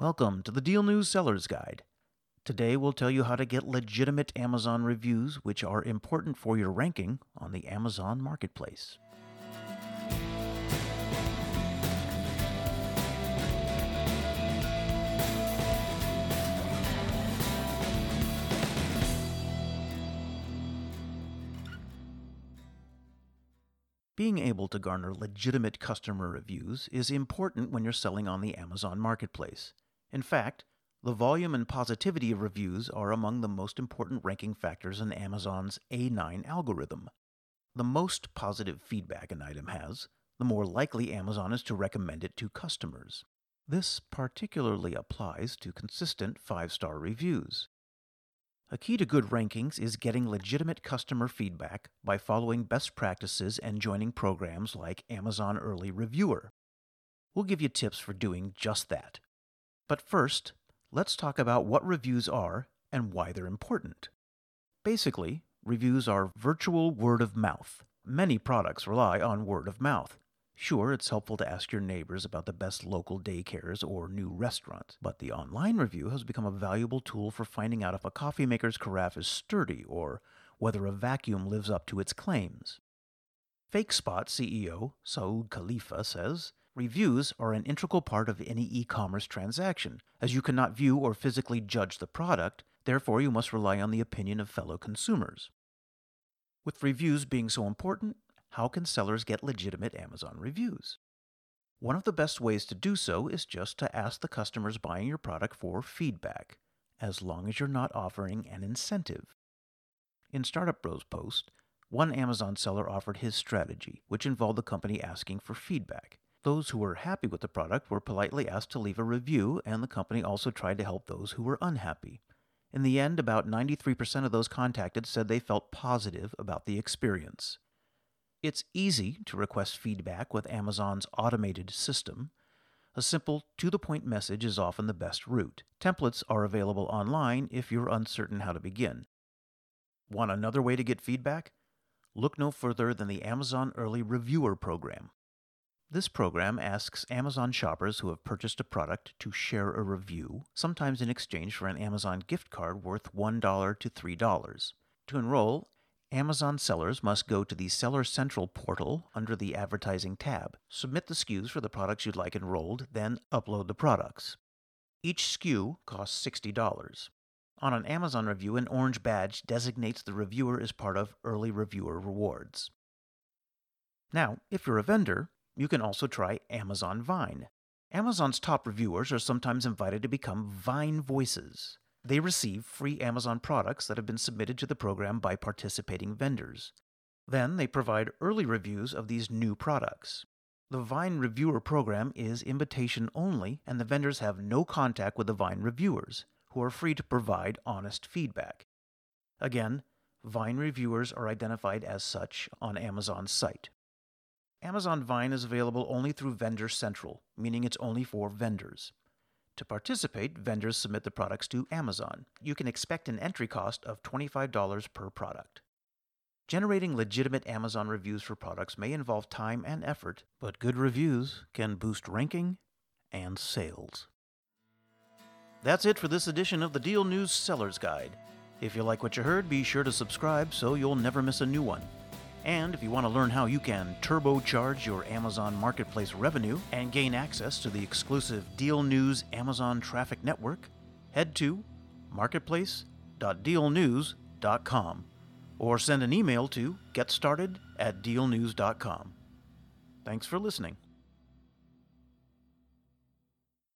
Welcome to the Deal News Seller's Guide. Today we'll tell you how to get legitimate Amazon reviews which are important for your ranking on the Amazon Marketplace. Being able to garner legitimate customer reviews is important when you're selling on the Amazon Marketplace. In fact, the volume and positivity of reviews are among the most important ranking factors in Amazon's A9 algorithm. The most positive feedback an item has, the more likely Amazon is to recommend it to customers. This particularly applies to consistent five star reviews. A key to good rankings is getting legitimate customer feedback by following best practices and joining programs like Amazon Early Reviewer. We'll give you tips for doing just that. But first, let's talk about what reviews are and why they're important. Basically, reviews are virtual word of mouth. Many products rely on word of mouth. Sure, it's helpful to ask your neighbors about the best local daycares or new restaurants, but the online review has become a valuable tool for finding out if a coffee maker's carafe is sturdy or whether a vacuum lives up to its claims. FakeSpot CEO Saud Khalifa says reviews are an integral part of any e commerce transaction, as you cannot view or physically judge the product, therefore, you must rely on the opinion of fellow consumers. With reviews being so important, how can sellers get legitimate Amazon reviews? One of the best ways to do so is just to ask the customers buying your product for feedback, as long as you're not offering an incentive. In Startup Bros post, one Amazon seller offered his strategy, which involved the company asking for feedback. Those who were happy with the product were politely asked to leave a review, and the company also tried to help those who were unhappy. In the end, about 93% of those contacted said they felt positive about the experience. It's easy to request feedback with Amazon's automated system. A simple, to the point message is often the best route. Templates are available online if you're uncertain how to begin. Want another way to get feedback? Look no further than the Amazon Early Reviewer program. This program asks Amazon shoppers who have purchased a product to share a review, sometimes in exchange for an Amazon gift card worth $1 to $3. To enroll, Amazon sellers must go to the Seller Central portal under the Advertising tab, submit the SKUs for the products you'd like enrolled, then upload the products. Each SKU costs $60. On an Amazon review, an orange badge designates the reviewer as part of Early Reviewer Rewards. Now, if you're a vendor, you can also try Amazon Vine. Amazon's top reviewers are sometimes invited to become Vine Voices. They receive free Amazon products that have been submitted to the program by participating vendors. Then they provide early reviews of these new products. The Vine Reviewer program is invitation only, and the vendors have no contact with the Vine reviewers, who are free to provide honest feedback. Again, Vine reviewers are identified as such on Amazon's site. Amazon Vine is available only through Vendor Central, meaning it's only for vendors. To participate, vendors submit the products to Amazon. You can expect an entry cost of $25 per product. Generating legitimate Amazon reviews for products may involve time and effort, but good reviews can boost ranking and sales. That's it for this edition of the Deal News Seller's Guide. If you like what you heard, be sure to subscribe so you'll never miss a new one. And if you want to learn how you can turbocharge your Amazon Marketplace revenue and gain access to the exclusive Deal News Amazon Traffic Network, head to marketplace.dealnews.com or send an email to getstarted at dealnews.com. Thanks for listening.